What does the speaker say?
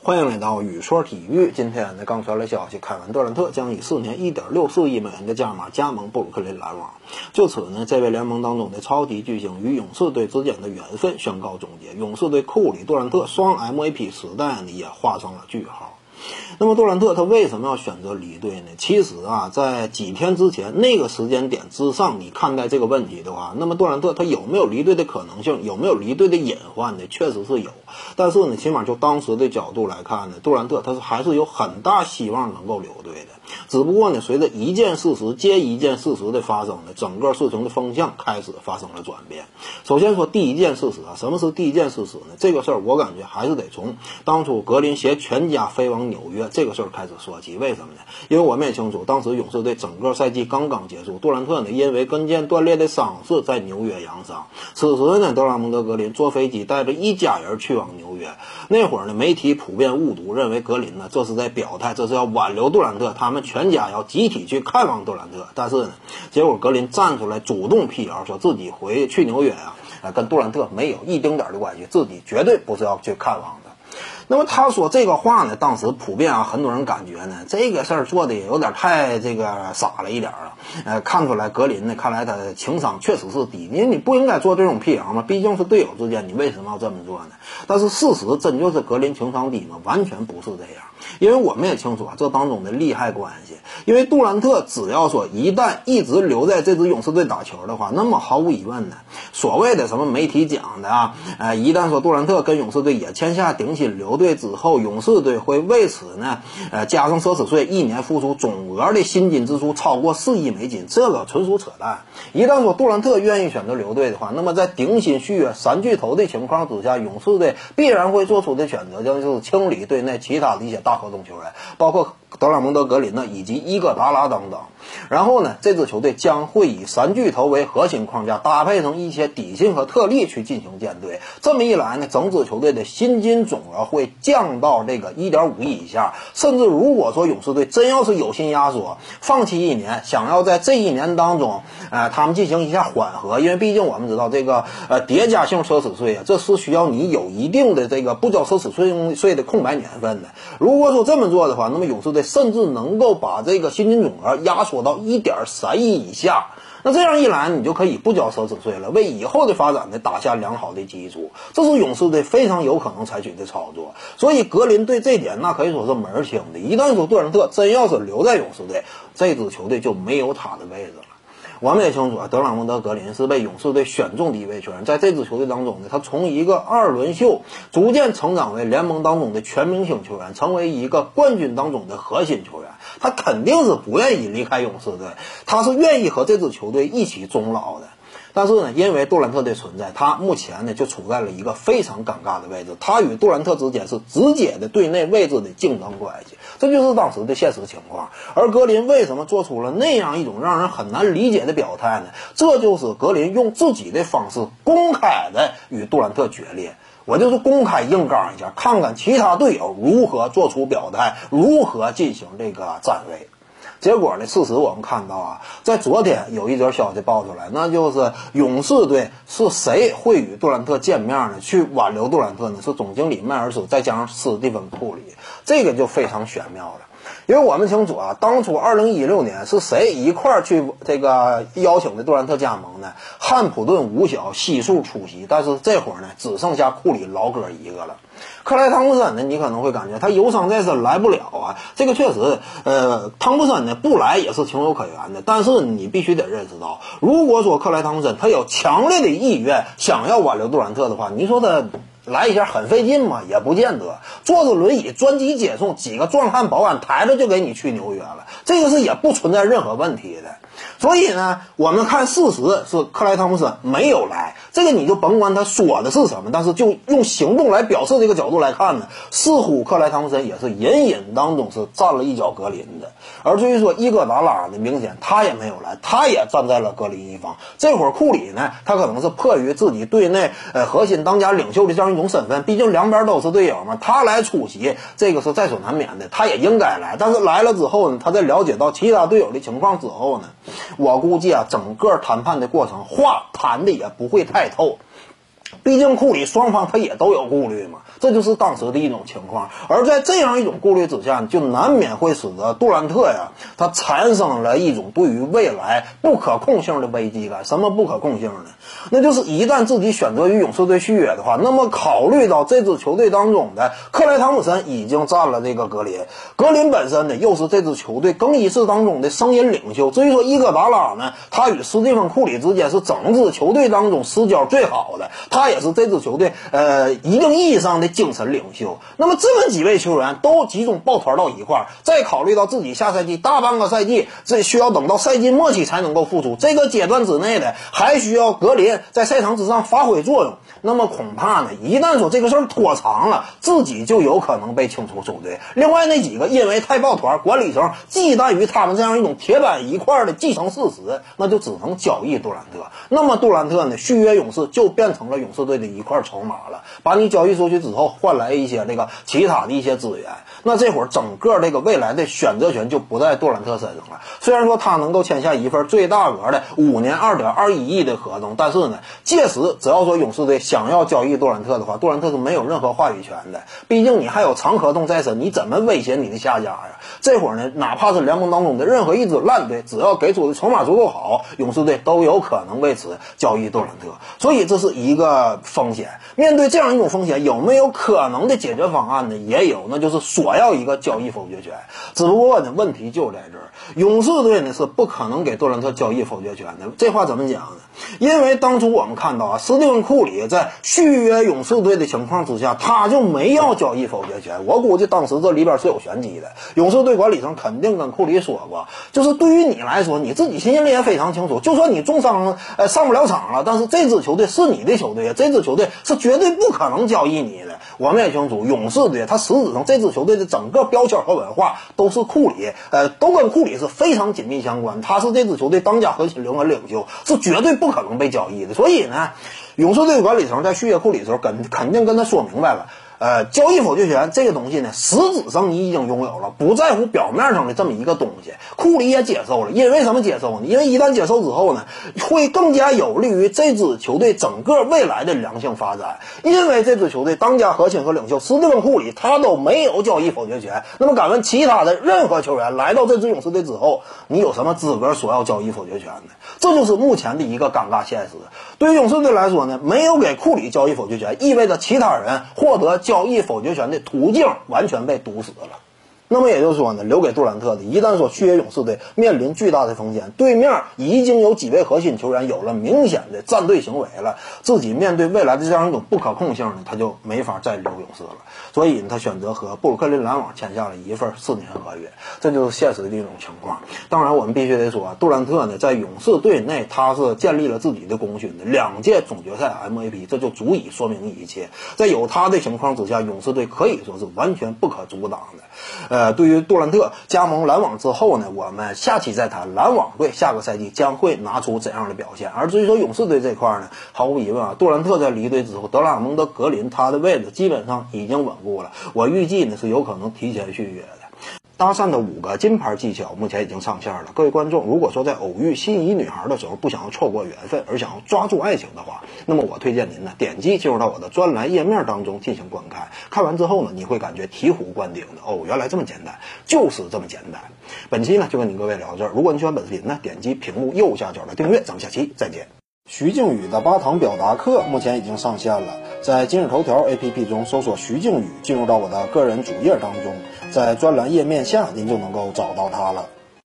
欢迎来到雨说体育。今天呢，刚传来消息，凯文杜兰特将以四年一点六四亿美元的价码加盟布鲁克林篮网。就此呢，这位联盟当中的超级巨星与勇士队之间的缘分宣告终结。勇士队库里、杜兰特双 MVP 时代呢，也画上了句号。那么杜兰特他为什么要选择离队呢？其实啊，在几天之前那个时间点之上，你看待这个问题的话，那么杜兰特他有没有离队的可能性？有没有离队的隐患呢？确实是有。但是呢，起码就当时的角度来看呢，杜兰特他是还是有很大希望能够留队的。只不过呢，随着一件事实接一件事实的发生呢，整个事情的风向开始发生了转变。首先说第一件事实啊，什么是第一件事实呢？这个事儿我感觉还是得从当初格林携全家飞往纽约这个事儿开始说起。为什么呢？因为我们也清楚，当时勇士队整个赛季刚刚结束，杜兰特呢因为跟腱断裂的伤势在纽约养伤。此时呢，德拉蒙德格林坐飞机带着一家人去往纽约。那会儿呢，媒体普遍误读，认为格林呢这是在表态，这是要挽留杜兰特，他们全家要集体去看望杜兰特。但是呢，结果格林站出来主动辟谣，说自己回去纽约啊，呃，跟杜兰特没有一丁点儿的关系，自己绝对不是要去看望的。那么他说这个话呢，当时普遍啊，很多人感觉呢，这个事儿做的也有点太这个傻了一点了。呃，看出来格林呢，看来他的情商确实是低，因为你不应该做这种辟谣嘛，毕竟是队友之间，你为什么要这么做呢？但是事实真就是格林情商低吗？完全不是这样。因为我们也清楚啊，这当中的利害关系。因为杜兰特只要说一旦一直留在这支勇士队打球的话，那么毫无疑问呢，所谓的什么媒体讲的啊，呃，一旦说杜兰特跟勇士队也签下顶薪留队之后，勇士队会为此呢，呃，加上奢侈税，一年付出总额的薪金支出超过四亿美金，这个纯属扯淡。一旦说杜兰特愿意选择留队的话，那么在顶薪续约三巨头的情况之下，勇士队必然会做出的选择就是清理队内其他的一些大合同球员，包括。德拉蒙德格林呢，以及伊戈达拉等等，然后呢，这支球队将会以三巨头为核心框架，搭配上一些底薪和特例去进行建队。这么一来呢，整支球队的薪金总额会降到这个一点五亿以下。甚至如果说勇士队真要是有心压缩，放弃一年，想要在这一年当中，呃，他们进行一下缓和，因为毕竟我们知道这个呃叠加性奢侈税啊，这是需要你有一定的这个不交奢侈税税的空白年份的。如果说这么做的话，那么勇士队。甚至能够把这个薪金总额压缩到一点三亿以下，那这样一来，你就可以不交奢侈税了，为以后的发展呢打下良好的基础。这是勇士队非常有可能采取的操作。所以格林对这点那可以说是门儿清的。一旦说杜兰特真要是留在勇士队，这支球队就没有他的位置了。我们也清楚啊，德朗蒙德格林是被勇士队选中的一位球员，在这支球队当中呢，他从一个二轮秀逐渐成长为联盟当中的全明星球员，成为一个冠军当中的核心球员。他肯定是不愿意离开勇士队，他是愿意和这支球队一起终老的。但是呢，因为杜兰特的存在，他目前呢就处在了一个非常尴尬的位置。他与杜兰特之间是直接的队内位置的竞争关系，这就是当时的现实情况。而格林为什么做出了那样一种让人很难理解的表态呢？这就是格林用自己的方式公开的与杜兰特决裂。我就是公开硬刚一下，看看其他队友如何做出表态，如何进行这个站位。结果呢？事实我们看到啊，在昨天有一则消息爆出来，那就是勇士队是谁会与杜兰特见面呢？去挽留杜兰特呢？是总经理迈尔斯再加上斯蒂芬库里，这个就非常玄妙了。因为我们清楚啊，当初二零一六年是谁一块儿去这个邀请的杜兰特加盟呢？汉普顿五小悉数出席，但是这会儿呢，只剩下库里老哥一个了。克莱汤普森呢？你可能会感觉他有伤在身来不了啊。这个确实，呃，汤普森呢不来也是情有可原的。但是你必须得认识到，如果说克莱汤普森他有强烈的意愿想要挽留杜兰特的话，你说他来一下很费劲吗？也不见得。坐着轮椅专机接送，几个壮汉保安抬着就给你去纽约了，这个是也不存在任何问题的。所以呢，我们看事实是克莱汤普森没有来，这个你就甭管他说的是什么，但是就用行动来表示这个角度来看呢，似乎克莱汤普森也是隐隐当中是站了一脚格林的。而至于说伊戈达拉呢，明显他也没有来，他也站在了格林一方。这会儿库里呢，他可能是迫于自己队内呃核心当家领袖的这样种身份，毕竟两边都是队友嘛，他来出席这个是在所难免的，他也应该来。但是来了之后呢，他在了解到其他队友的情况之后呢。我估计啊，整个谈判的过程话谈的也不会太透，毕竟库里双方他也都有顾虑嘛，这就是当时的一种情况。而在这样一种顾虑之下，就难免会使得杜兰特呀，他产生了一种对于未来不可控性的危机感。什么不可控性呢？那就是一旦自己选择与勇士队续约的话，那么考虑到这支球队当中的克莱汤普森已经占了这个格林，格林本身呢又是这支球队更衣室当中的声音领袖。至于说伊戈达拉呢，他与斯蒂芬库里之间是整支球队当中私交最好的，他他也是这支球队呃一定意义上的精神领袖。那么这么几位球员都集中抱团到一块儿，再考虑到自己下赛季大半个赛季这需要等到赛季末期才能够复出，这个阶段之内的还需要格林在赛场之上发挥作用。那么恐怕呢，一旦说这个事儿拖长了，自己就有可能被清除球队。另外那几个因为太抱团，管理层忌惮于他们这样一种铁板一块的继承事实，那就只能交易杜兰特。那么杜兰特呢，续约勇士就变成了勇勇士队的一块筹码了。把你交易出去之后，换来一些这个其他的一些资源。那这会儿整个这个未来的选择权就不在杜兰特身上了。虽然说他能够签下一份最大额的五年二点二一亿的合同，但是呢，届时只要说勇士队想要交易杜兰特的话，杜兰特是没有任何话语权的。毕竟你还有长合同在身，你怎么威胁你的下家呀？这会儿呢，哪怕是联盟当中的任何一支烂队，只要给出的筹码足够好，勇士队都有可能为此交易杜兰特。所以这是一个呃风险。面对这样一种风险，有没有可能的解决方案呢？也有，那就是索要一个交易否决权。只不过呢，问题就在这儿，勇士队呢是不可能给杜兰特交易否决权的。这话怎么讲呢？因为当初我们看到啊，斯蒂芬库里在续约勇士队的情况之下，他就没要交易否决权。我估计当时这里边是有玄机的。勇士队管理层肯定跟库里说过，就是对于你来说，你自己心里也非常清楚，就算你重伤呃上不了场了，但是这支球队是你的球队，这支球队是绝对不可能交易你的。我们也清楚，勇士队他实质上这支球队的整个标签和文化都是库里，呃，都跟库里是非常紧密相关。他是这支球队当家核心灵魂领袖，是绝对不可能被交易的。所以呢，勇士队管理层在续约库里的时候，跟肯定跟他说明白了。呃，交易否决权这个东西呢，实质上你已经拥有了，不在乎表面上的这么一个东西。库里也接受了，因为什么接受呢？因为一旦接受之后呢，会更加有利于这支球队整个未来的良性发展。因为这支球队当家核心和领袖斯蒂芬库里他都没有交易否决权，那么敢问其他的任何球员来到这支勇士队之后，你有什么资格索要交易否决权呢？这就是目前的一个尴尬现实。对于勇士队来说呢，没有给库里交易否决权，意味着其他人获得。交易否决权的途径完全被堵死了。那么也就是说呢，留给杜兰特的，一旦说续约勇士队面临巨大的风险，对面已经有几位核心球员有了明显的站队行为了，自己面对未来的这样一种不可控性呢，他就没法再留勇士了。所以他选择和布鲁克林篮网签下了一份四年合约，这就是现实的一种情况。当然，我们必须得说，杜兰特呢在勇士队内他是建立了自己的功勋的，两届总决赛 MVP，这就足以说明一切。在有他的情况之下，勇士队可以说是完全不可阻挡的。呃呃，对于杜兰特加盟篮网之后呢，我们下期再谈篮网队下个赛季将会拿出怎样的表现。而至于说勇士队这块呢，毫无疑问啊，杜兰特在离队之后，德拉蒙德、格林他的位置基本上已经稳固了。我预计呢是有可能提前续约的。搭讪的五个金牌技巧目前已经上线了。各位观众，如果说在偶遇心仪女孩的时候不想要错过缘分，而想要抓住爱情的话，那么我推荐您呢点击进入到我的专栏页面当中进行观看。看完之后呢，你会感觉醍醐灌顶的哦，原来这么简单，就是这么简单。本期呢就跟您各位聊到这儿。如果你喜欢本视频呢，点击屏幕右下角的订阅。咱们下期再见。徐静宇的八堂表达课目前已经上线了，在今日头条 APP 中搜索徐静宇，进入到我的个人主页当中。在专栏页面下，您就能够找到它了。